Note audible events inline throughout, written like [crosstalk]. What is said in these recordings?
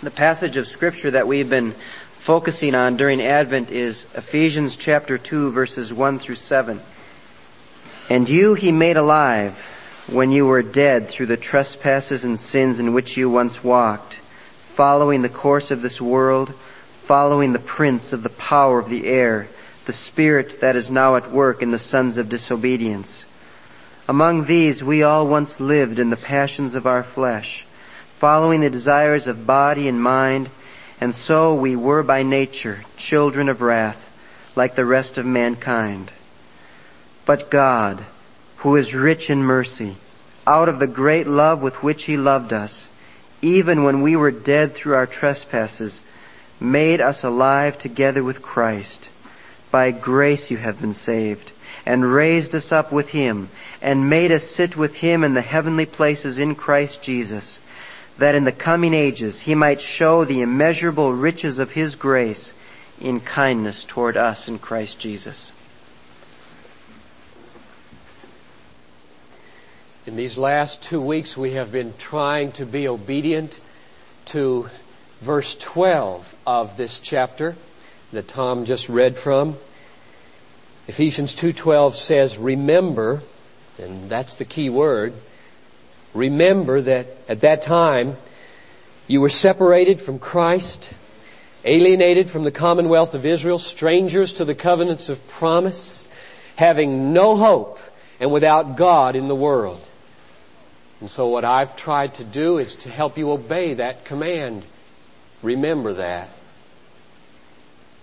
The passage of scripture that we've been focusing on during Advent is Ephesians chapter 2 verses 1 through 7. And you he made alive when you were dead through the trespasses and sins in which you once walked, following the course of this world, following the prince of the power of the air, the spirit that is now at work in the sons of disobedience. Among these we all once lived in the passions of our flesh, following the desires of body and mind, and so we were by nature children of wrath, like the rest of mankind. But God, who is rich in mercy, out of the great love with which He loved us, even when we were dead through our trespasses, made us alive together with Christ. By grace you have been saved, and raised us up with Him, and made us sit with Him in the heavenly places in Christ Jesus that in the coming ages he might show the immeasurable riches of his grace in kindness toward us in Christ Jesus. In these last two weeks, we have been trying to be obedient to verse 12 of this chapter that Tom just read from. Ephesians 2:12 says, "Remember," and that's the key word, Remember that at that time you were separated from Christ, alienated from the commonwealth of Israel, strangers to the covenants of promise, having no hope and without God in the world. And so what I've tried to do is to help you obey that command. Remember that.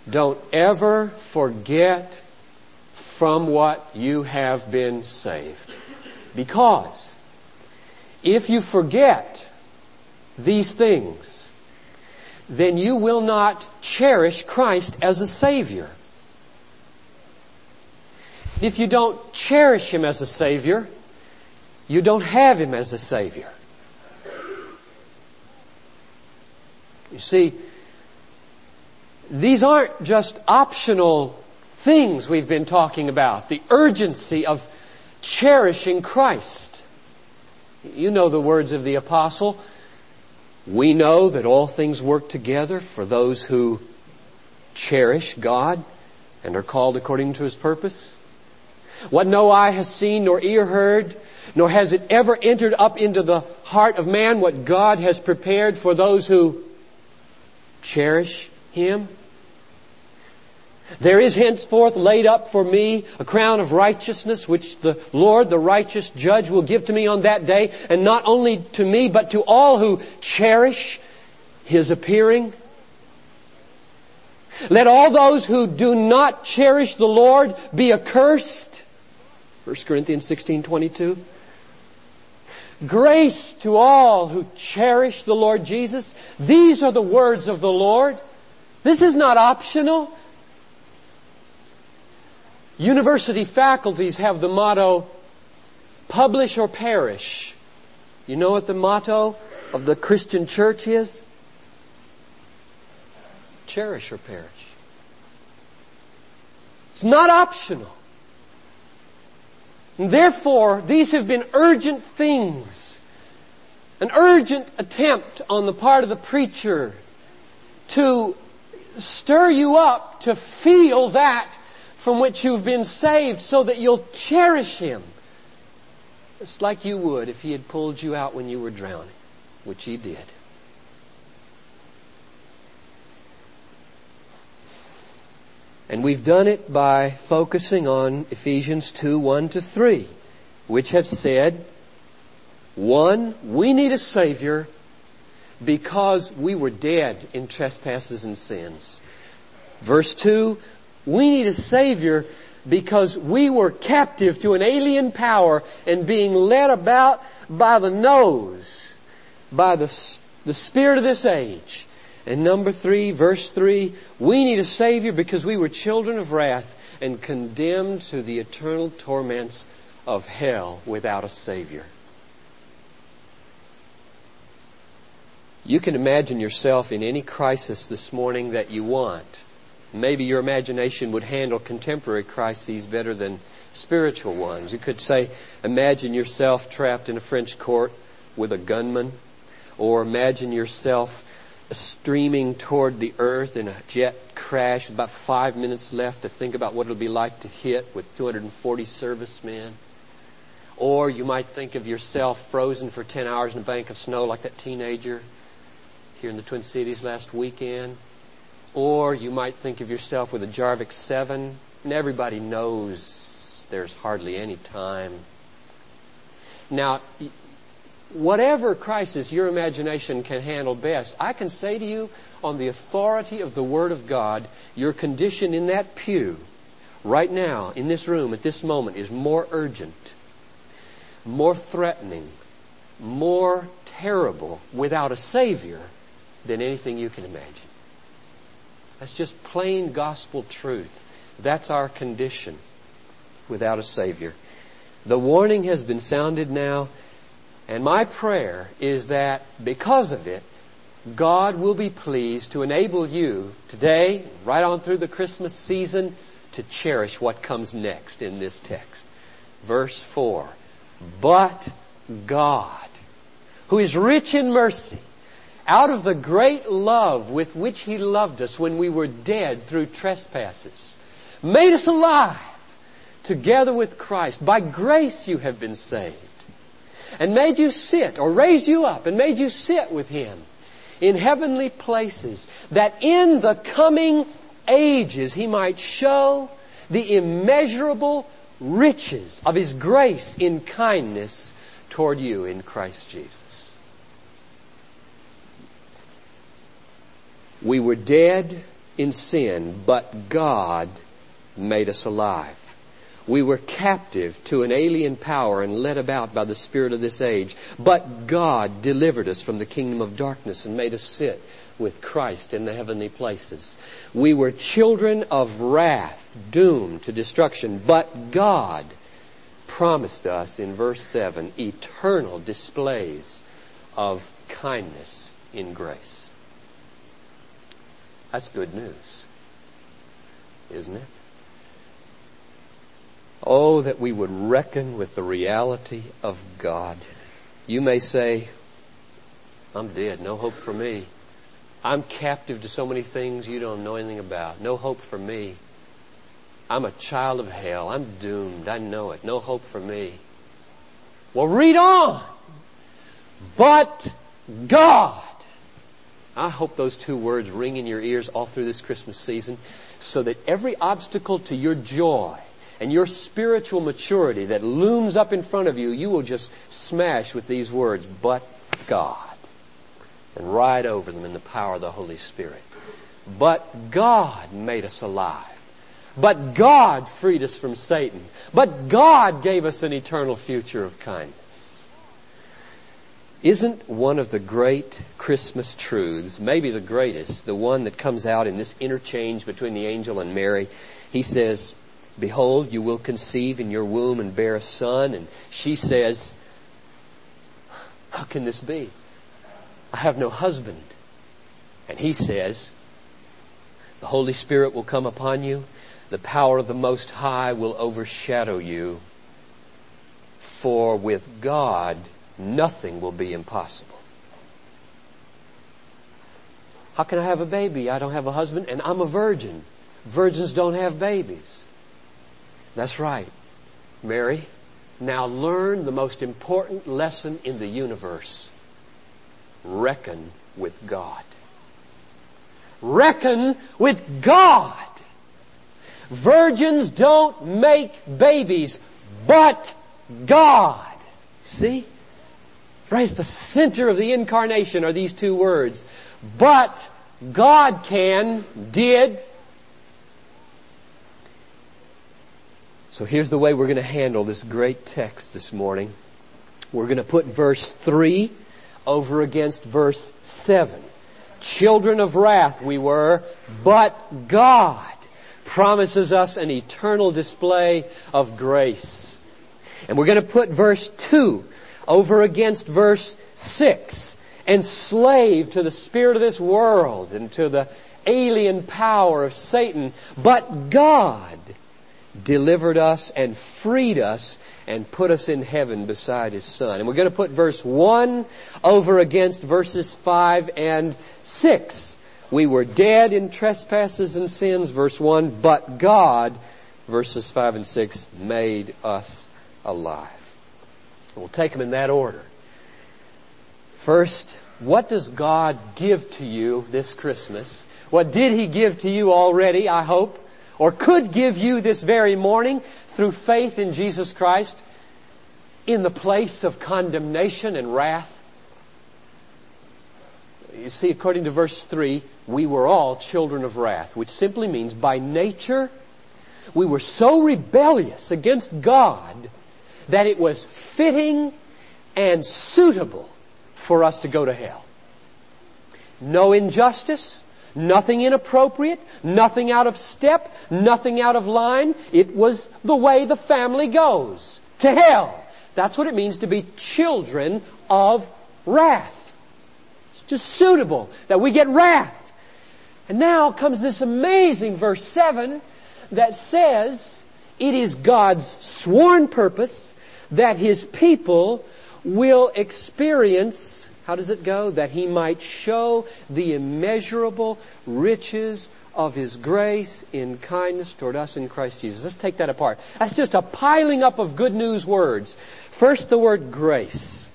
Don't ever forget from what you have been saved. Because if you forget these things, then you will not cherish Christ as a Savior. If you don't cherish Him as a Savior, you don't have Him as a Savior. You see, these aren't just optional things we've been talking about. The urgency of cherishing Christ. You know the words of the apostle. We know that all things work together for those who cherish God and are called according to his purpose. What no eye has seen nor ear heard, nor has it ever entered up into the heart of man what God has prepared for those who cherish him. There is henceforth laid up for me a crown of righteousness, which the Lord, the righteous judge, will give to me on that day, and not only to me, but to all who cherish his appearing. Let all those who do not cherish the Lord be accursed. 1 Corinthians 16:22. Grace to all who cherish the Lord Jesus. These are the words of the Lord. This is not optional. University faculties have the motto, publish or perish. You know what the motto of the Christian church is? Cherish or perish. It's not optional. And therefore, these have been urgent things. An urgent attempt on the part of the preacher to stir you up to feel that from which you've been saved so that you'll cherish Him. Just like you would if He had pulled you out when you were drowning, which He did. And we've done it by focusing on Ephesians 2, 1 to 3, which have said, one, we need a Savior because we were dead in trespasses and sins. Verse 2, we need a Savior because we were captive to an alien power and being led about by the nose, by the, the spirit of this age. And number three, verse three, we need a Savior because we were children of wrath and condemned to the eternal torments of hell without a Savior. You can imagine yourself in any crisis this morning that you want. Maybe your imagination would handle contemporary crises better than spiritual ones. You could say, imagine yourself trapped in a French court with a gunman, or imagine yourself streaming toward the earth in a jet crash, about five minutes left to think about what it'll be like to hit with 240 servicemen. Or you might think of yourself frozen for 10 hours in a bank of snow like that teenager here in the Twin Cities last weekend. Or you might think of yourself with a Jarvik 7, and everybody knows there's hardly any time. Now, whatever crisis your imagination can handle best, I can say to you, on the authority of the Word of God, your condition in that pew, right now, in this room, at this moment, is more urgent, more threatening, more terrible without a Savior than anything you can imagine. That's just plain gospel truth. That's our condition without a Savior. The warning has been sounded now. And my prayer is that because of it, God will be pleased to enable you today, right on through the Christmas season, to cherish what comes next in this text. Verse 4. But God, who is rich in mercy, out of the great love with which He loved us when we were dead through trespasses, made us alive together with Christ. By grace you have been saved and made you sit, or raised you up and made you sit with Him in heavenly places, that in the coming ages He might show the immeasurable riches of His grace in kindness toward you in Christ Jesus. We were dead in sin, but God made us alive. We were captive to an alien power and led about by the spirit of this age. But God delivered us from the kingdom of darkness and made us sit with Christ in the heavenly places. We were children of wrath, doomed to destruction. But God promised us in verse 7 eternal displays of kindness in grace. That's good news, isn't it? Oh, that we would reckon with the reality of God. You may say, I'm dead, no hope for me. I'm captive to so many things you don't know anything about. No hope for me. I'm a child of hell. I'm doomed. I know it. No hope for me. Well, read on. But God. I hope those two words ring in your ears all through this Christmas season so that every obstacle to your joy and your spiritual maturity that looms up in front of you, you will just smash with these words, but God. And ride over them in the power of the Holy Spirit. But God made us alive. But God freed us from Satan. But God gave us an eternal future of kindness. Isn't one of the great Christmas truths, maybe the greatest, the one that comes out in this interchange between the angel and Mary? He says, Behold, you will conceive in your womb and bear a son. And she says, How can this be? I have no husband. And he says, The Holy Spirit will come upon you. The power of the Most High will overshadow you. For with God, nothing will be impossible. How can I have a baby? I don't have a husband and I'm a virgin. Virgins don't have babies. That's right. Mary, now learn the most important lesson in the universe. Reckon with God. Reckon with God. Virgins don't make babies, but God. See? Right at the center of the incarnation are these two words. But God can, did, So here's the way we're going to handle this great text this morning. We're going to put verse 3 over against verse 7. Children of wrath we were, but God promises us an eternal display of grace. And we're going to put verse 2 over against verse 6. Enslaved to the spirit of this world and to the alien power of Satan, but God delivered us and freed us and put us in heaven beside His Son. And we're going to put verse 1 over against verses 5 and 6. We were dead in trespasses and sins, verse 1, but God, verses 5 and 6, made us alive. We'll take them in that order. First, what does God give to you this Christmas? What did He give to you already, I hope, or could give you this very morning through faith in Jesus Christ in the place of condemnation and wrath? You see, according to verse 3, we were all children of wrath, which simply means by nature we were so rebellious against God that it was fitting and suitable for us to go to hell. No injustice, nothing inappropriate, nothing out of step, nothing out of line. It was the way the family goes to hell. That's what it means to be children of wrath. It's just suitable that we get wrath. And now comes this amazing verse 7 that says it is God's sworn purpose that His people will experience, how does it go? That He might show the immeasurable riches of His grace in kindness toward us in Christ Jesus. Let's take that apart. That's just a piling up of good news words. First, the word grace.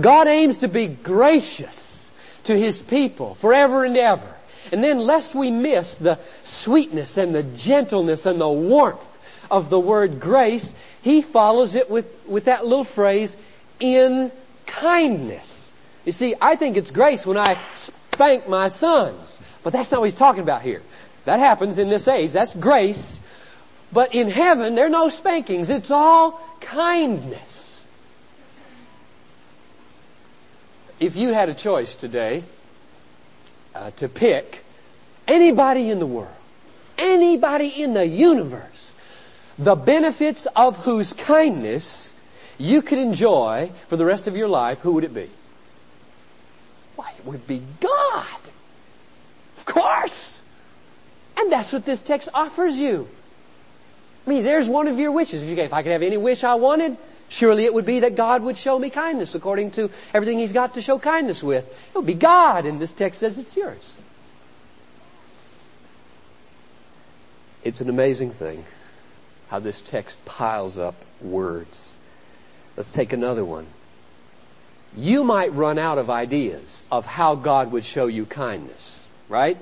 God aims to be gracious to His people forever and ever. And then, lest we miss the sweetness and the gentleness and the warmth of the word grace, he follows it with, with that little phrase, in kindness. You see, I think it's grace when I spank my sons. But that's not what he's talking about here. That happens in this age. That's grace. But in heaven, there are no spankings. It's all kindness. If you had a choice today uh, to pick anybody in the world, anybody in the universe the benefits of whose kindness you could enjoy for the rest of your life, who would it be? Why, it would be God. Of course. And that's what this text offers you. I mean, there's one of your wishes. If I could have any wish I wanted, surely it would be that God would show me kindness according to everything He's got to show kindness with. It would be God, and this text says it's yours. It's an amazing thing how this text piles up words. Let's take another one. You might run out of ideas of how God would show you kindness, right?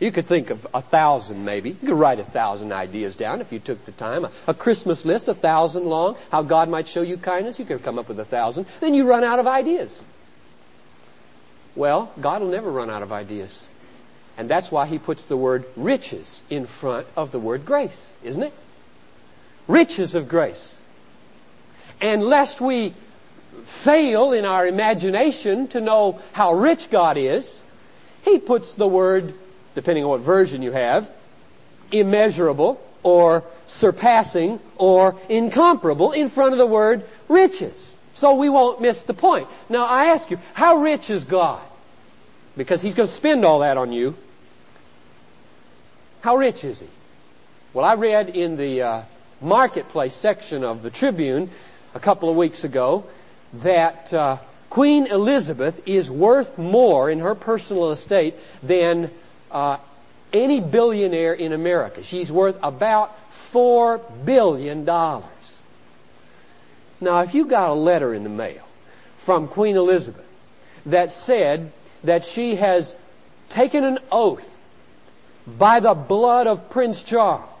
You could think of a thousand maybe. You could write a thousand ideas down if you took the time. A, Christmas list, a thousand long, how God might show you kindness. You could come up with a thousand. Then you run out of ideas. Well, God will never run out of ideas. And that's why He puts the word riches in front of the word grace, isn't it? Riches of grace. And lest we fail in our imagination to know how rich God is, he puts the word, depending on what version you have, immeasurable or surpassing or incomparable in front of the word riches. So we won't miss the point. Now I ask you, how rich is God? Because He's going to spend all that on you. How rich is He? Well, I read in the uh, marketplace section of the Tribune a couple of weeks ago that uh, Queen Elizabeth is worth more in her personal estate than uh, any billionaire in America. She's worth about four billion dollars. Now, if you got a letter in the mail from Queen Elizabeth that said that she has taken an oath by the blood of Prince Charles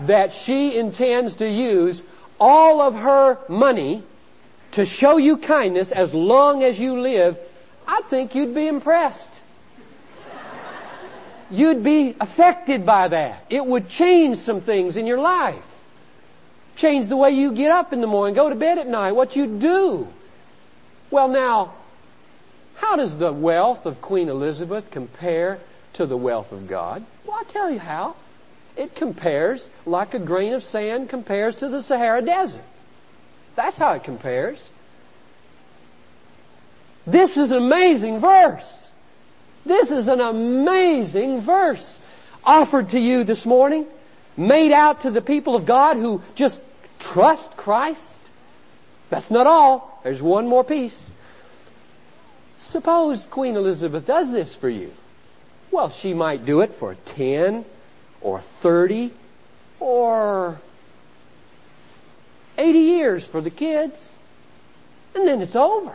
that she intends to use all of her money to show you kindness as long as you live, I think you'd be impressed. You'd be affected by that. It would change some things in your life. Change the way you get up in the morning, go to bed at night, what you do. Well now, how does the wealth of Queen Elizabeth compare to the wealth of God? Well, I'll tell you how. It compares like a grain of sand compares to the Sahara Desert. That's how it compares. This is an amazing verse. This is an amazing verse offered to you this morning made out to the people of God who just trust Christ. That's not all. There's one more piece. Suppose Queen Elizabeth does this for you. Well, she might do it for 10 or 30 or 80 years for the kids. And then it's over.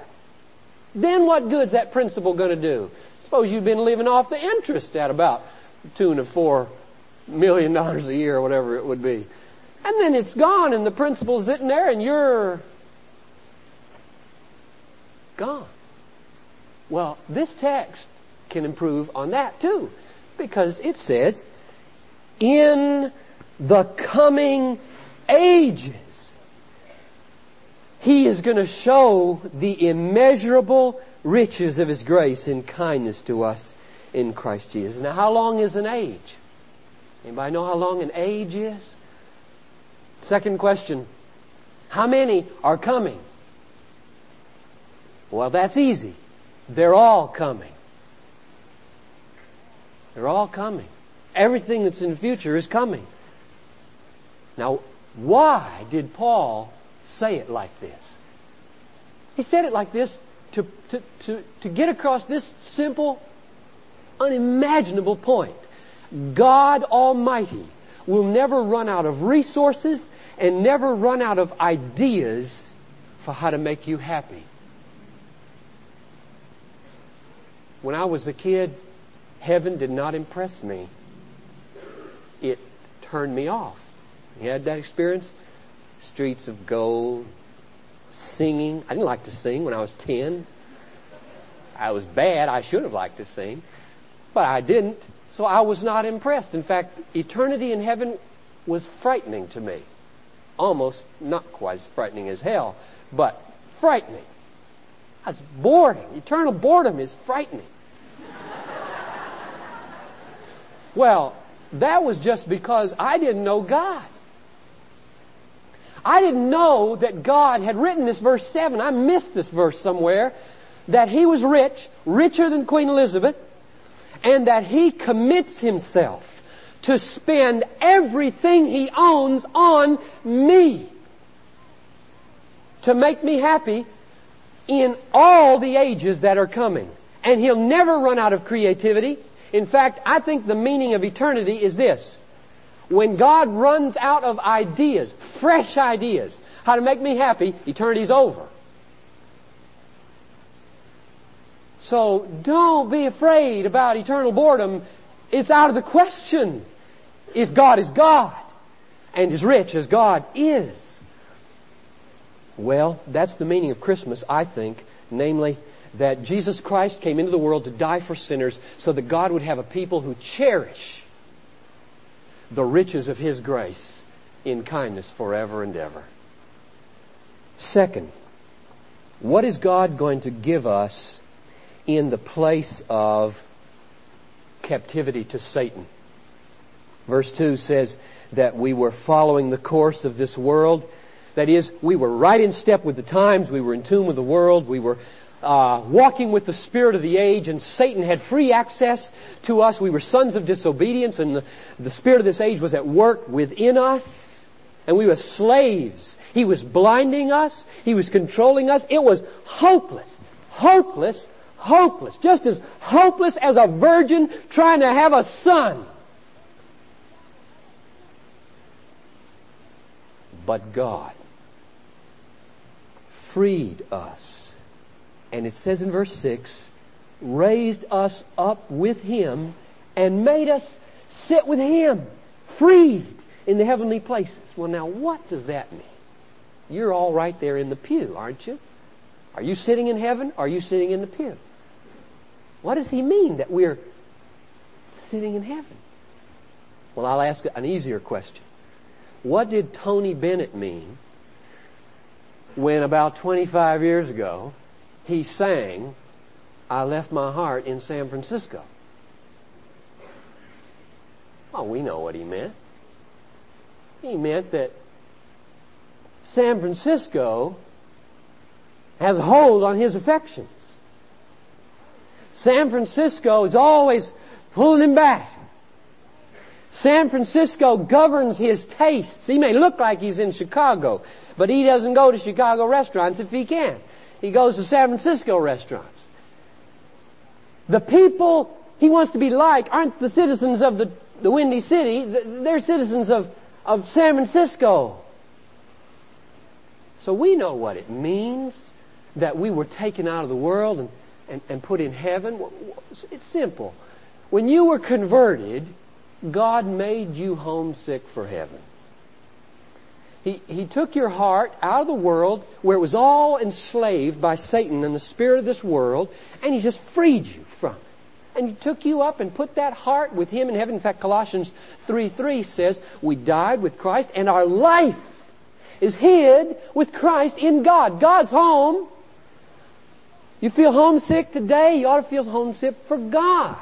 Then what good's that principle going to do? Suppose you've been living off the interest at about two and a four million dollars a year or whatever it would be. And then it's gone and the principle's sitting there and you're gone. Well, this text can improve on that too. Because it says, in the coming ages, He is going to show the immeasurable riches of His grace and kindness to us in Christ Jesus. Now, how long is an age? Anybody know how long an age is? Second question. How many are coming? Well, that's easy. They're all coming. They're all coming. Everything that's in the future is coming. Now, why did Paul say it like this? He said it like this to, to, to, to get across this simple, unimaginable point. God Almighty will never run out of resources and never run out of ideas for how to make you happy. When I was a kid, heaven did not impress me. Turned me off. You had that experience? Streets of gold, singing. I didn't like to sing when I was 10. I was bad. I should have liked to sing, but I didn't. So I was not impressed. In fact, eternity in heaven was frightening to me. Almost not quite as frightening as hell, but frightening. That's boring. Eternal boredom is frightening. [laughs] well, that was just because I didn't know God. I didn't know that God had written this verse 7. I missed this verse somewhere. That He was rich, richer than Queen Elizabeth, and that he commits himself to spend everything he owns on me to make me happy in all the ages that are coming. And he'll never run out of creativity. In fact, I think the meaning of eternity is this. When God runs out of ideas, fresh ideas, how to make me happy, eternity's over. So don't be afraid about eternal boredom. It's out of the question if God is God and as rich as God is. Well, that's the meaning of Christmas, I think, namely that Jesus Christ came into the world to die for sinners so that God would have a people who cherish the riches of His grace in kindness forever and ever. Second, what is God going to give us in the place of captivity to Satan. Verse 2 says that we were following the course of this world. That is, we were right in step with the times, we were in tune with the world, we were uh, walking with the spirit of the age, and Satan had free access to us. We were sons of disobedience, and the, the spirit of this age was at work within us, and we were slaves. He was blinding us, he was controlling us. It was hopeless, hopeless hopeless. Just as hopeless as a virgin trying to have a son. But God freed us. And it says in verse 6, raised us up with Him and made us sit with Him, freed in the heavenly places. Well, now what does that mean? You're all right there in the pew, aren't you? Are you sitting in heaven? Or are you sitting in the pew? What does he mean that we're sitting in heaven? Well, I'll ask an easier question. What did Tony Bennett mean when about 25 years ago he sang, I left my heart in San Francisco? Oh, we know what he meant. He meant that San Francisco has a hold on his affections. San Francisco is always pulling him back. San Francisco governs his tastes. He may look like he's in Chicago, but he doesn't go to Chicago restaurants if he can. He goes to San Francisco restaurants. The people he wants to be like aren't the citizens of the, the Windy City, they're citizens of, of San Francisco. So we know what it means that we were taken out of the world and, and, and put in heaven. It's simple. When you were converted, God made you homesick for heaven. He, he took your heart out of the world where it was all enslaved by Satan and the spirit of this world, and He just freed you from it. And He took you up and put that heart with Him in heaven. In fact, Colossians 3 3 says, We died with Christ, and our life is hid with Christ in God. God's home. You feel homesick today, you ought to feel homesick for God.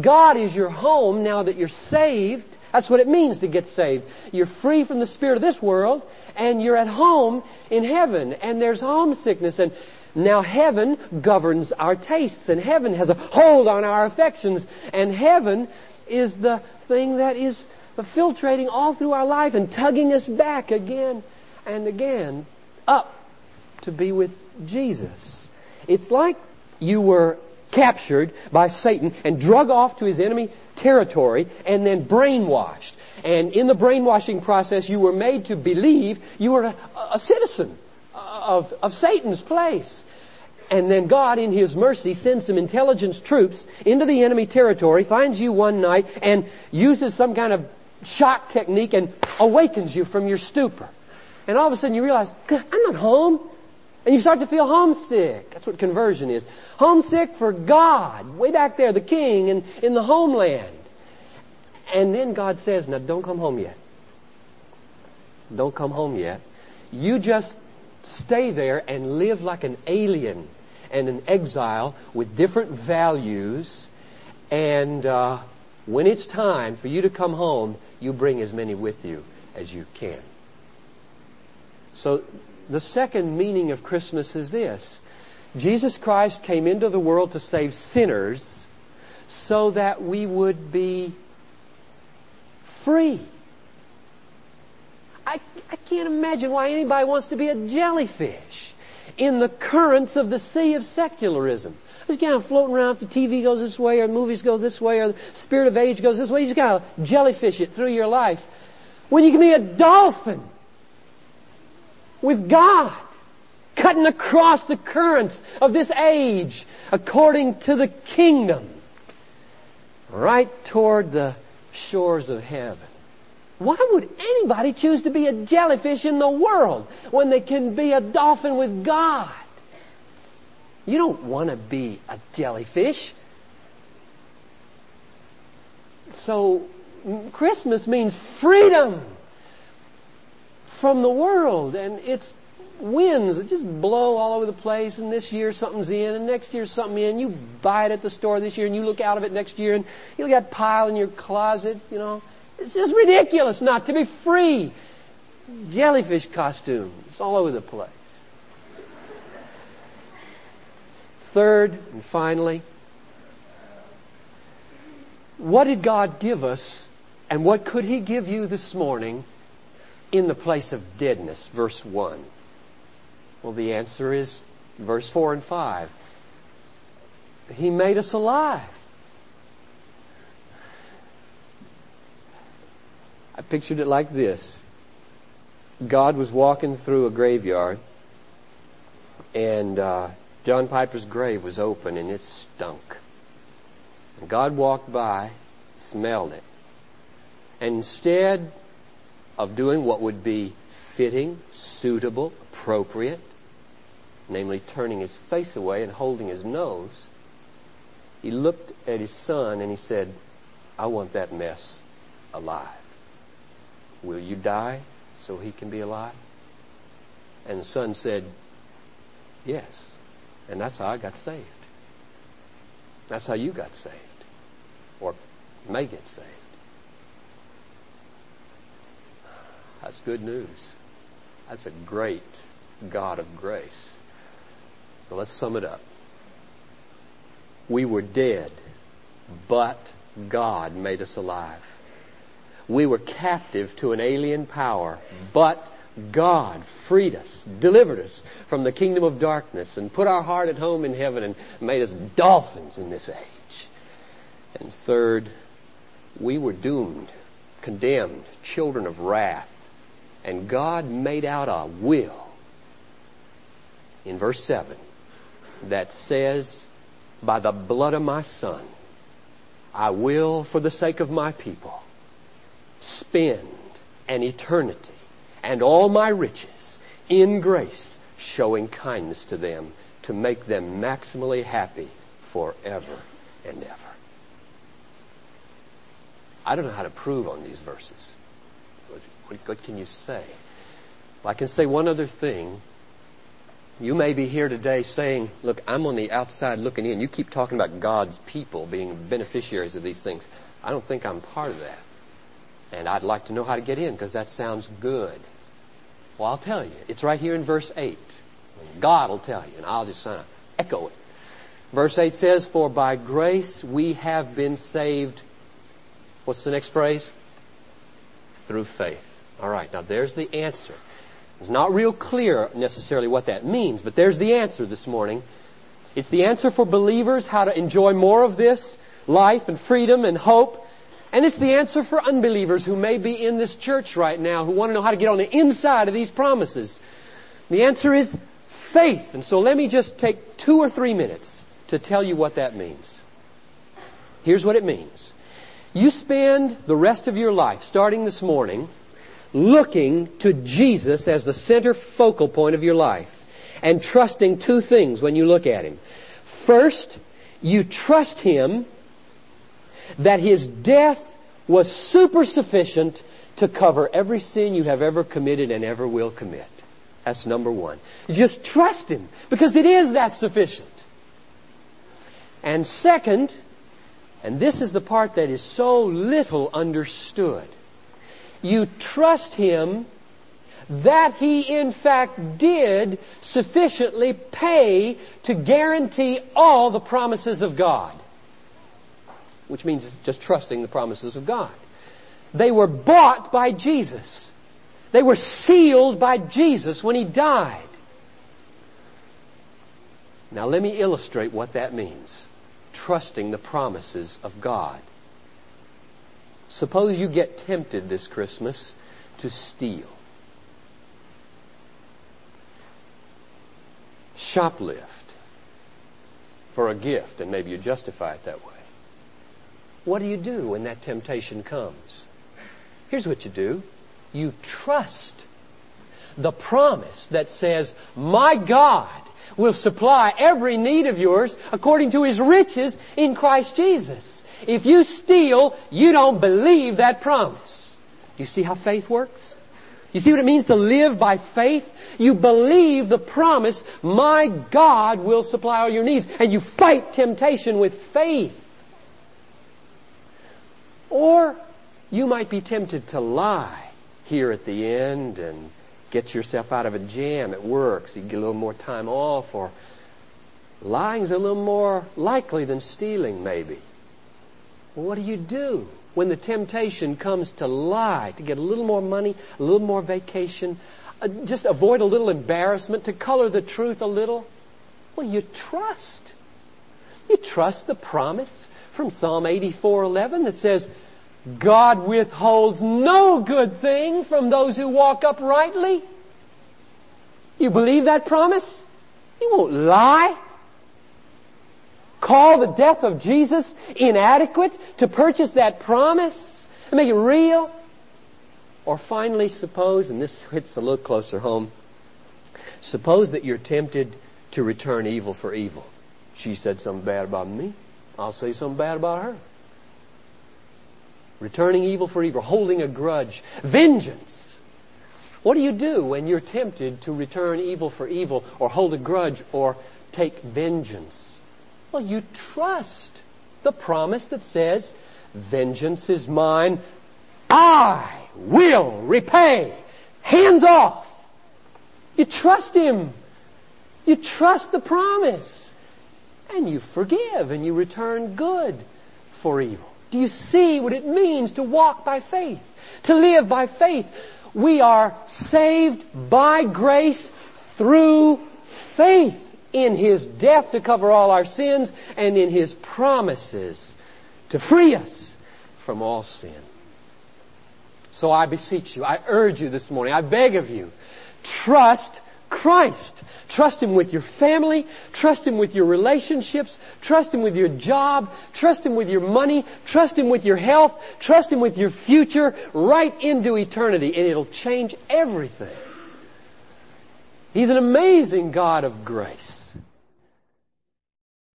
God is your home now that you're saved. That's what it means to get saved. You're free from the spirit of this world and you're at home in heaven and there's homesickness and now heaven governs our tastes and heaven has a hold on our affections and heaven is the thing that is filtrating all through our life and tugging us back again and again up to be with Jesus. It's like you were captured by Satan and drug off to his enemy territory and then brainwashed. And in the brainwashing process, you were made to believe you were a, a citizen of, of Satan's place. And then God, in His mercy, sends some intelligence troops into the enemy territory, finds you one night, and uses some kind of shock technique and awakens you from your stupor. And all of a sudden you realize, I'm not home. And you start to feel homesick. That's what conversion is. Homesick for God, way back there, the king and in the homeland. And then God says, now don't come home yet. Don't come home yet. You just stay there and live like an alien and an exile with different values. And uh, when it's time for you to come home, you bring as many with you as you can. So the second meaning of Christmas is this. Jesus Christ came into the world to save sinners so that we would be free. I, I can't imagine why anybody wants to be a jellyfish in the currents of the sea of secularism. Just kind of floating around if the TV goes this way or movies go this way or the spirit of age goes this way. You just kind of jellyfish it through your life. When you can be a dolphin with God, cutting across the currents of this age according to the kingdom, right toward the shores of heaven. Why would anybody choose to be a jellyfish in the world when they can be a dolphin with God? You don't want to be a jellyfish. So, Christmas means freedom from the world and its winds that just blow all over the place and this year something's in and next year something in. You buy it at the store this year and you look out of it next year and you got pile in your closet, you know. It's just ridiculous not to be free. Jellyfish costumes all over the place. Third and finally, what did God give us and what could He give you this morning in the place of deadness? Verse 1. Well, the answer is verse 4 and 5. He made us alive. I pictured it like this God was walking through a graveyard, and uh, John Piper's grave was open and it stunk. And God walked by, smelled it. And instead of doing what would be fitting, suitable, appropriate, namely turning his face away and holding his nose, he looked at his son and he said, I want that mess alive. Will you die so he can be alive? And the son said, Yes. And that's how I got saved. That's how you got saved. Or may get saved. That's good news. That's a great God of grace. So let's sum it up. We were dead, but God made us alive. We were captive to an alien power, but God freed us, delivered us from the kingdom of darkness, and put our heart at home in heaven and made us dolphins in this age. And third, we were doomed, condemned, children of wrath. And God made out a will in verse 7 that says, By the blood of my Son, I will, for the sake of my people, spend an eternity and all my riches in grace, showing kindness to them to make them maximally happy forever and ever. I don't know how to prove on these verses. What, what can you say? Well, I can say one other thing. You may be here today saying, look, I'm on the outside looking in. You keep talking about God's people being beneficiaries of these things. I don't think I'm part of that. And I'd like to know how to get in because that sounds good. Well, I'll tell you. It's right here in verse 8. God will tell you, and I'll just kind of echo it. Verse 8 says, For by grace we have been saved. What's the next phrase? Through faith. All right, now there's the answer. It's not real clear necessarily what that means, but there's the answer this morning. It's the answer for believers how to enjoy more of this life and freedom and hope. And it's the answer for unbelievers who may be in this church right now who want to know how to get on the inside of these promises. The answer is faith. And so let me just take two or three minutes to tell you what that means. Here's what it means. You spend the rest of your life, starting this morning, looking to Jesus as the center focal point of your life and trusting two things when you look at Him. First, you trust Him that His death was super sufficient to cover every sin you have ever committed and ever will commit. That's number one. just trust Him because it is that sufficient. And second, and this is the part that is so little understood, you trust Him that He in fact did sufficiently pay to guarantee all the promises of God. Which means just trusting the promises of God. They were bought by Jesus. They were sealed by Jesus when He died. Now let me illustrate what that means. Trusting the promises of God. Suppose you get tempted this Christmas to steal. Shoplift for a gift, and maybe you justify it that way. What do you do when that temptation comes? Here's what you do. You trust the promise that says, my God will supply every need of yours according to His riches in Christ Jesus. If you steal, you don't believe that promise. You see how faith works? You see what it means to live by faith? You believe the promise, my God will supply all your needs, and you fight temptation with faith. Or you might be tempted to lie here at the end and get yourself out of a jam at work so you get a little more time off, or lying's a little more likely than stealing, maybe. Well, what do you do when the temptation comes to lie, to get a little more money, a little more vacation, uh, just avoid a little embarrassment, to color the truth a little? Well, you trust. You trust the promise from Psalm 84:11 that says, God withholds no good thing from those who walk uprightly. You believe that promise? You won't lie call the death of Jesus inadequate to purchase that promise and make it real? Or finally, suppose, and this hits a little closer home, suppose that you're tempted to return evil for evil. She said something bad about me. I'll say something bad about her. Returning evil for evil, holding a grudge, vengeance. What do you do when you're tempted to return evil for evil or hold a grudge or take vengeance? Well, you trust the promise that says, vengeance is mine. I will repay. Hands off. You trust Him. You trust the promise. And you forgive and you return good for evil. Do you see what it means to walk by faith? To live by faith. We are saved by grace through faith in His death to cover all our sins and in His promises to free us from all sin. So I beseech you, I urge you this morning, I beg of you, trust Christ. Trust Him with your family. Trust Him with your relationships. Trust Him with your job. Trust Him with your money. Trust Him with your health. Trust Him with your future right into eternity and it'll change everything. He's an amazing God of grace.